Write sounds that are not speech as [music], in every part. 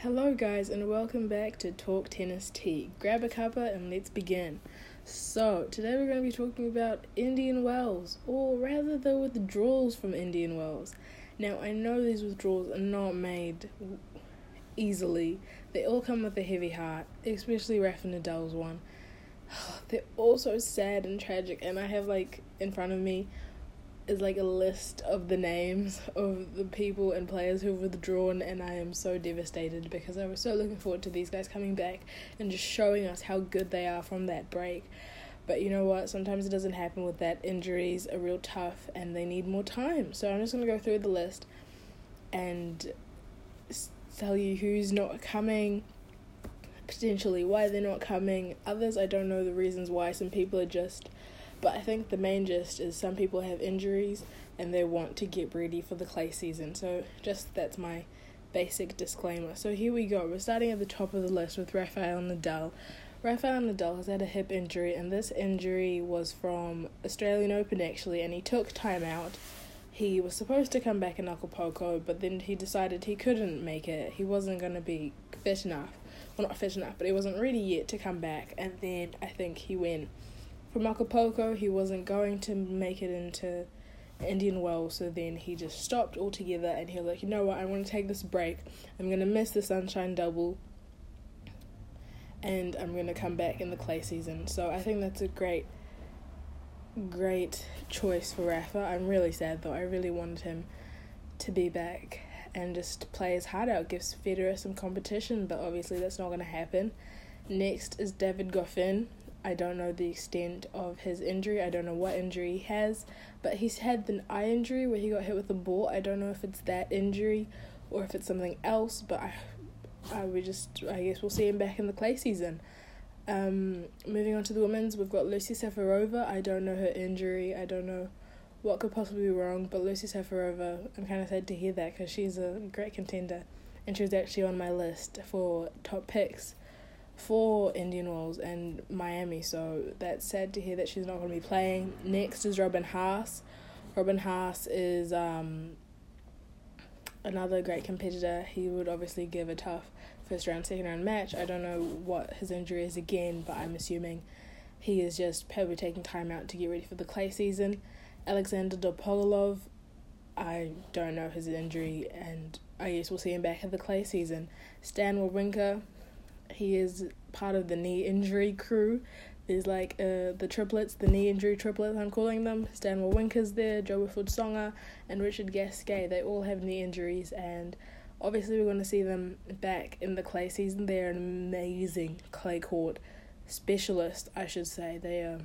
Hello, guys, and welcome back to Talk Tennis Tea. Grab a cuppa and let's begin. So, today we're going to be talking about Indian Wells, or rather the withdrawals from Indian Wells. Now, I know these withdrawals are not made easily, they all come with a heavy heart, especially Rafa Nadal's one. [sighs] They're all so sad and tragic, and I have like in front of me is like a list of the names of the people and players who've withdrawn, and I am so devastated because I was so looking forward to these guys coming back and just showing us how good they are from that break. But you know what? Sometimes it doesn't happen with that. Injuries are real tough and they need more time. So I'm just going to go through the list and tell you who's not coming, potentially why they're not coming. Others, I don't know the reasons why. Some people are just but I think the main gist is some people have injuries and they want to get ready for the clay season. So just that's my basic disclaimer. So here we go. We're starting at the top of the list with Rafael Nadal. Rafael Nadal has had a hip injury, and this injury was from Australian Open actually, and he took time out. He was supposed to come back in Acapulco, but then he decided he couldn't make it. He wasn't going to be fit enough. Well, not fit enough, but he wasn't ready yet to come back, and then I think he went from Acapulco, he wasn't going to make it into Indian Wells, so then he just stopped altogether and he was like, you know what, I want to take this break. I'm going to miss the Sunshine Double and I'm going to come back in the clay season. So I think that's a great, great choice for Rafa. I'm really sad though. I really wanted him to be back and just play his heart out, gives Federer some competition, but obviously that's not going to happen. Next is David Goffin. I don't know the extent of his injury. I don't know what injury he has, but he's had an eye injury where he got hit with a ball. I don't know if it's that injury or if it's something else, but I, I would just, I guess we'll see him back in the clay season. Um, moving on to the women's, we've got Lucie Safarova. I don't know her injury. I don't know what could possibly be wrong, but Lucie Safarova, I'm kind of sad to hear that because she's a great contender, and she was actually on my list for top picks for Indian Wells and Miami, so that's sad to hear that she's not going to be playing. Next is Robin Haase. Robin Haase is um, another great competitor. He would obviously give a tough first round, second round match. I don't know what his injury is again, but I'm assuming he is just probably taking time out to get ready for the clay season. Alexander Dolgopolov, I don't know his injury, and I guess we'll see him back at the clay season. Stan Wawrinka, he is part of the knee injury crew. There's like uh, the triplets, the knee injury triplets, I'm calling them. Stan Wawrinka's there, Jo-Wilfried Tsonga, and Richard Gasquet. They all have knee injuries, and obviously we're going to see them back in the clay season. They're an amazing clay court specialist, I should say. They are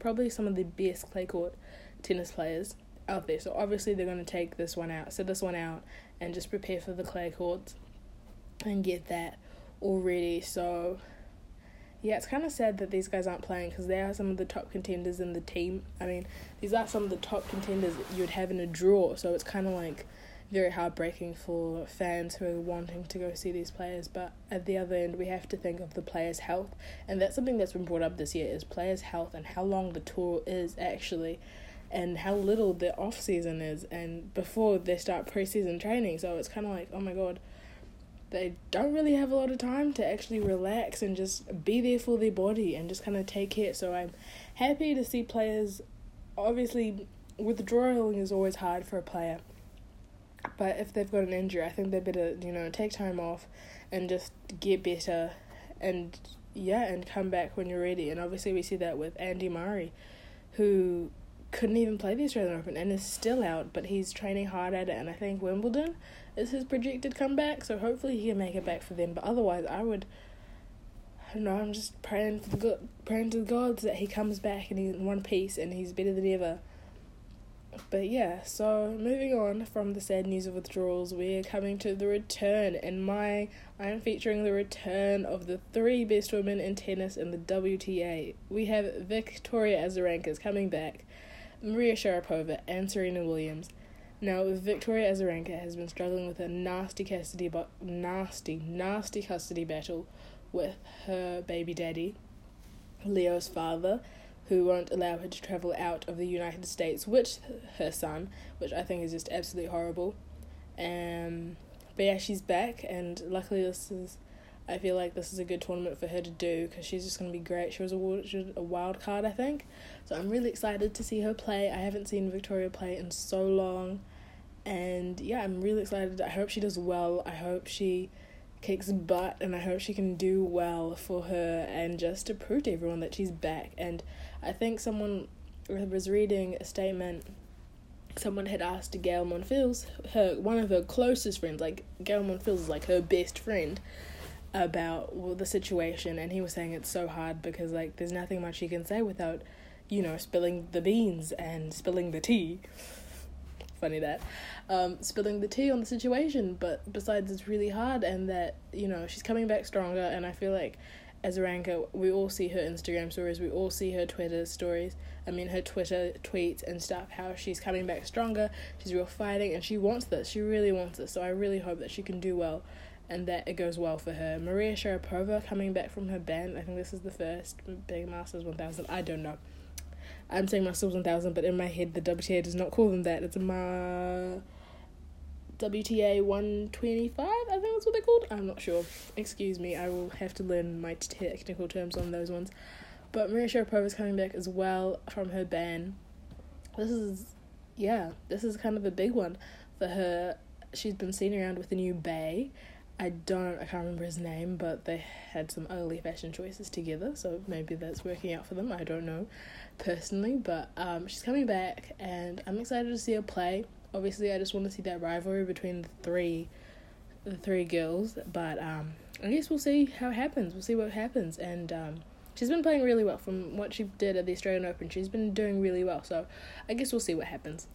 probably some of the best clay court tennis players out there. So obviously they're going to take this one out, set this one out, and just prepare for the clay courts and get that already. So, yeah, it's kind of sad that these guys aren't playing because they are some of the top contenders in the team. I mean, these are some of the top contenders you'd have in a draw. So it's kind of like very heartbreaking for fans who are wanting to go see these players. But at the other end, we have to think of the players' health, and that's something that's been brought up this year: is players' health and how long the tour is actually. And how little the off season is, and before they start preseason training, so it's kind of like, oh my god, they don't really have a lot of time to actually relax and just be there for their body and just kind of take care. So I'm happy to see players. Obviously, withdrawing is always hard for a player, but if they've got an injury, I think they better you know take time off and just get better and yeah and come back when you're ready. And obviously, we see that with Andy Murray, who couldn't even play the Australian Open and is still out, but he's training hard at it. And I think Wimbledon is his projected comeback, so hopefully he can make it back for them. But otherwise, I would. I don't know. I'm just praying for the good, praying to the gods that he comes back and he's in one piece and he's better than ever. But yeah, so moving on from the sad news of withdrawals, we're coming to the return, and my I am featuring the return of the three best women in tennis in the WTA. We have Victoria Azarenka coming back, Maria Sharapova, and Serena Williams. Now, Victoria Azarenka has been struggling with a nasty custody, but nasty, nasty custody battle with her baby daddy, Leo's father, who won't allow her to travel out of the United States with her son, which I think is just absolutely horrible. Um, but yeah, she's back, and luckily this is. I feel like this is a good tournament for her to do because she's just going to be great. She was awarded a wild card, I think. So I'm really excited to see her play. I haven't seen Victoria play in so long. And yeah, I'm really excited. I hope she does well. I hope she kicks butt and I hope she can do well for her and just to prove to everyone that she's back. And I think someone was reading a statement someone had asked Gael Monfils, her one of her closest friends, like Gael Monfils is like her best friend, about well, the situation, and he was saying it's so hard because like there's nothing much he can say without, you know, spilling the beans and spilling the tea. Funny that, um, spilling the tea on the situation. But besides, it's really hard, and that you know she's coming back stronger, and I feel like Azarenka, we all see her Instagram stories, we all see her Twitter stories. I mean, her Twitter tweets and stuff, how she's coming back stronger, she's real fighting, and she wants this. She really wants this. So I really hope that she can do well and that it goes well for her. Maria Sharapova coming back from her ban. I think this is the first big Masters 1000. I don't know. I'm saying Masters 1000, but in my head, the WTA does not call them that. It's a ma. WTA 125, I think that's what they're called. I'm not sure. Excuse me, I will have to learn my technical terms on those ones. But Maria Sharapova is coming back as well from her ban. This is, yeah, this is kind of a big one for her. She's been seen around with a new bae. I don't, I can't remember his name, but they had some early fashion choices together, so maybe that's working out for them. I don't know personally, but um, she's coming back, and I'm excited to see her play obviously I just want to see that rivalry between the three the three girls, but um I guess we'll see how it happens. We'll see what happens and um she's been playing really well from what she did at the Australian Open. She's been doing really well. So I guess we'll see what happens.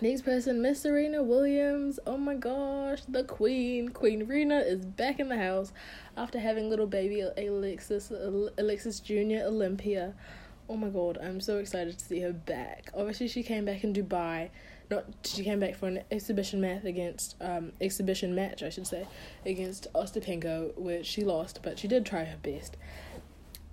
Next person, Miss Serena Williams. Oh my gosh, the Queen. Queen Rena is back in the house after having little baby Alexis Alexis Junior Olympia. Oh my god, I'm so excited to see her back. Obviously, she came back in Dubai not she came back for an exhibition match against um exhibition match I should say against Ostapenko which she lost but she did try her best.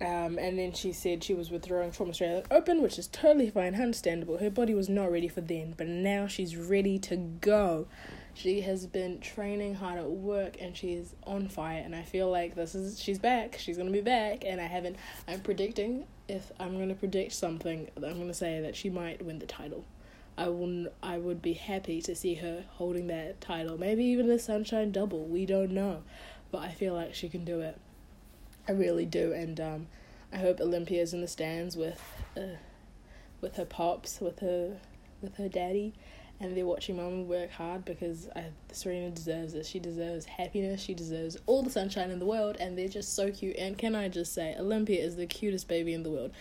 Um, and then she said she was withdrawing from Australian Open, which is totally fine, understandable. Her body was not ready for then, but now she's ready to go. She has been training hard at work and she is on fire. And I feel like this is she's back. She's gonna be back. And I haven't. I'm predicting if I'm gonna predict something, I'm gonna say that she might win the title. I will I would be happy to see her holding that title. Maybe even the Sunshine Double. We don't know, but I feel like she can do it. I really do, and um, I hope Olympia's in the stands with, uh, with her pops, with her, with her daddy, and they're watching mom work hard because I, Serena deserves it. She deserves happiness. She deserves all the sunshine in the world, and they're just so cute. And can I just say, Olympia is the cutest baby in the world.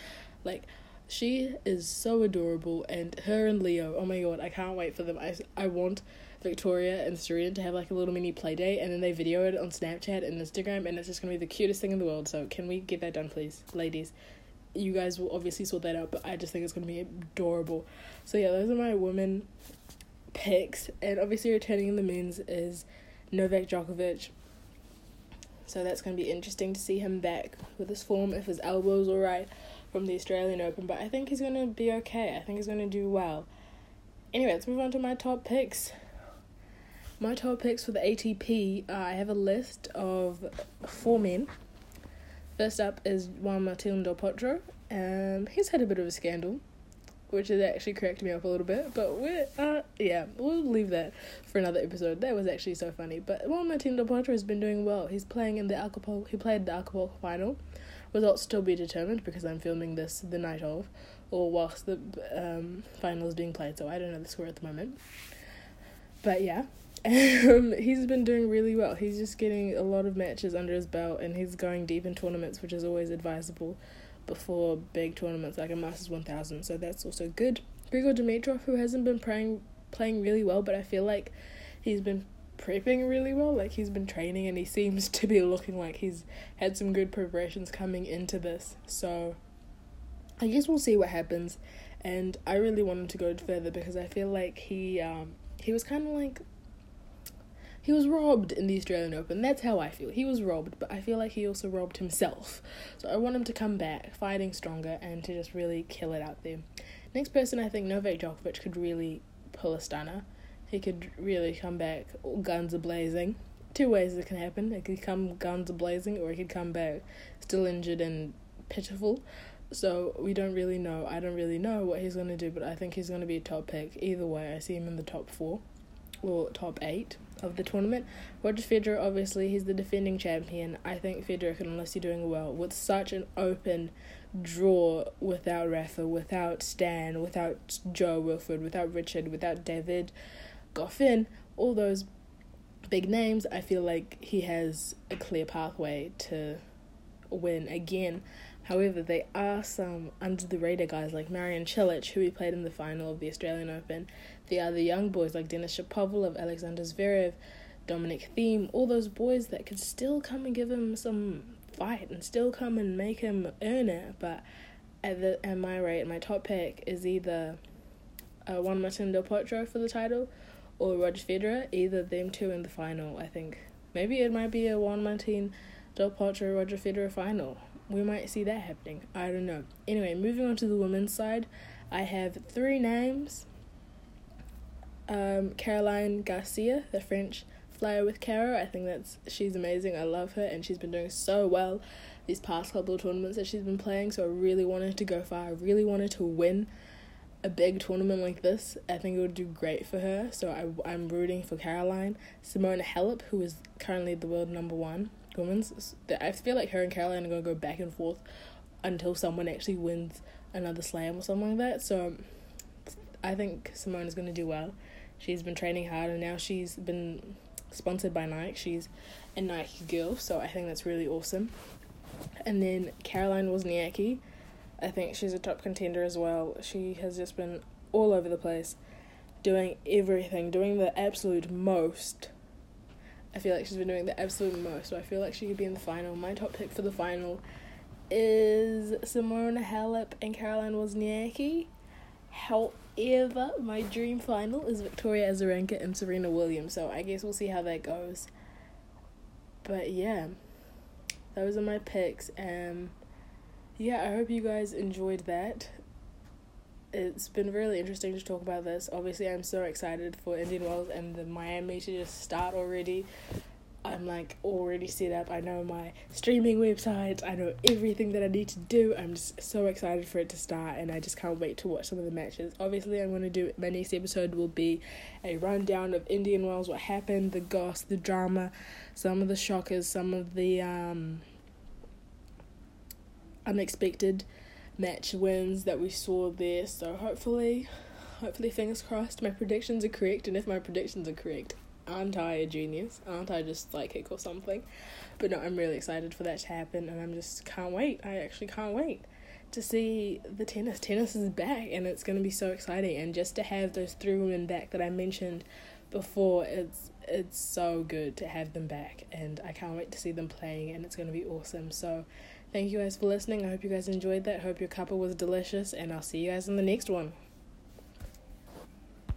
Like, she is so adorable, and her and Leo. Oh my god, I can't wait for them. I I want Victoria and Serena to have like a little mini play date, and then they video it on Snapchat and Instagram, and it's just gonna be the cutest thing in the world. So can we get that done, please, ladies? You guys will obviously sort that out, but I just think it's gonna be adorable. So yeah, those are my women picks, and obviously returning in the men's is Novak Djokovic. So that's gonna be interesting to see him back with his form if his elbow's alright from the Australian Open, but I think he's to be okay. I think he's to do well. Anyway, let's move on to my top picks. My top picks for the ATP, uh, I have a list of four men. First up is Juan Martin Del Potro. Um, he's had a bit of a scandal, which has actually cracked me up a little bit. But we're uh, yeah, we'll leave that for another episode. That was actually so funny. But Juan Martin Del Potro has been doing well. He's playing in the Acapulco. He played the Acapulco final. Results still be determined because I'm filming this the night of, or whilst the um, final is being played, so I don't know the score at the moment. But yeah, um, he's been doing really well. He's just getting a lot of matches under his belt, and he's going deep in tournaments, which is always advisable before big tournaments like a Masters 1000. So that's also good. Grigor Dimitrov, who hasn't been playing playing really well, but I feel like he's been prepping really well. Like he's been training and he seems to be looking like he's had some good preparations coming into this. So I guess we'll see what happens. And I really want him to go further because I feel like he um he was kind of like he was robbed in the Australian Open. That's how I feel. He was robbed, but I feel like he also robbed himself. So I want him to come back, fighting stronger, and to just really kill it out there. Next person, I think Novak Djokovic could really pull a stunner He could really come back guns a blazing. Two ways it can happen. It could come guns a blazing, or he could come back still injured and pitiful. So we don't really know. I don't really know what he's gonna do, but I think he's gonna be a top pick. Either way, I see him in the top four or top eight of the tournament. Roger Federer, obviously, he's the defending champion. I think Federer can honestly doing well with such an open draw without Rafa, without Stan, without Jo-Wilfried, without Richard, without David, Goffin, all those big names. I feel like he has a clear pathway to win again. However, there are some under the radar guys like Marin Cilic, who he played in the final of the Australian Open. There other young boys like Denis Shapovalov, Alexander Zverev, Dominic Thiem, all those boys that could still come and give him some fight and still come and make him earn it. But at the at my rate, my top pick is either uh, Juan Martin Del Potro for the title or Roger Federer. Either them two in the final. I think maybe it might be a Juan Martin Del Potro Roger Federer final we might see that happening. I don't know. Anyway, moving on to the women's side, I have three names. Um, Caroline Garcia, the French flyer with Caro. I think that's she's amazing. I love her, and she's been doing so well these past couple of tournaments that she's been playing. So I really wanted to go far. I really wanted to win a big tournament like this. I think it would do great for her. So I I'm rooting for Caroline. Simona Halep, who is currently the world number one women's. I feel like her and Caroline are gonna go back and forth until someone actually wins another slam or something like that. So I think Simone is gonna do well. She's been training hard and now she's been sponsored by Nike. She's a Nike girl, so I think that's really awesome. And then Caroline Wozniacki, I think she's a top contender as well. She has just been all over the place, doing everything, doing the absolute most I feel like she's been doing the absolute most, so I feel like she could be in the final. My top pick for the final is Simona Halep and Caroline Wozniacki. However, my dream final is Victoria Azarenka and Serena Williams, so I guess we'll see how that goes. But yeah, those are my picks. and yeah, I hope you guys enjoyed that it's been really interesting to talk about this. Obviously, I'm so excited for Indian Wells and the Miami to just start already. I'm like already set up. I know my streaming website. I know everything that I need to do. I'm just so excited for it to start, and I just can't wait to watch some of the matches. Obviously, I'm going to do my next episode will be a rundown of Indian Wells, what happened, the goss, the drama, some of the shockers, some of the um unexpected match wins that we saw there. So hopefully, hopefully, fingers crossed, my predictions are correct. And if my predictions are correct, aren't I a genius? Aren't I just psychic or something? But no, I'm really excited for that to happen, and I'm just can't wait. I actually can't wait to see the tennis. Tennis is back, and it's going to be so exciting. And just to have those three women back that I mentioned before, it's it's so good to have them back, and I can't wait to see them playing, and it's going to be awesome. So Thank you guys for listening. I hope you guys enjoyed that. Hope your cuppa was delicious, and I'll see you guys in the next one.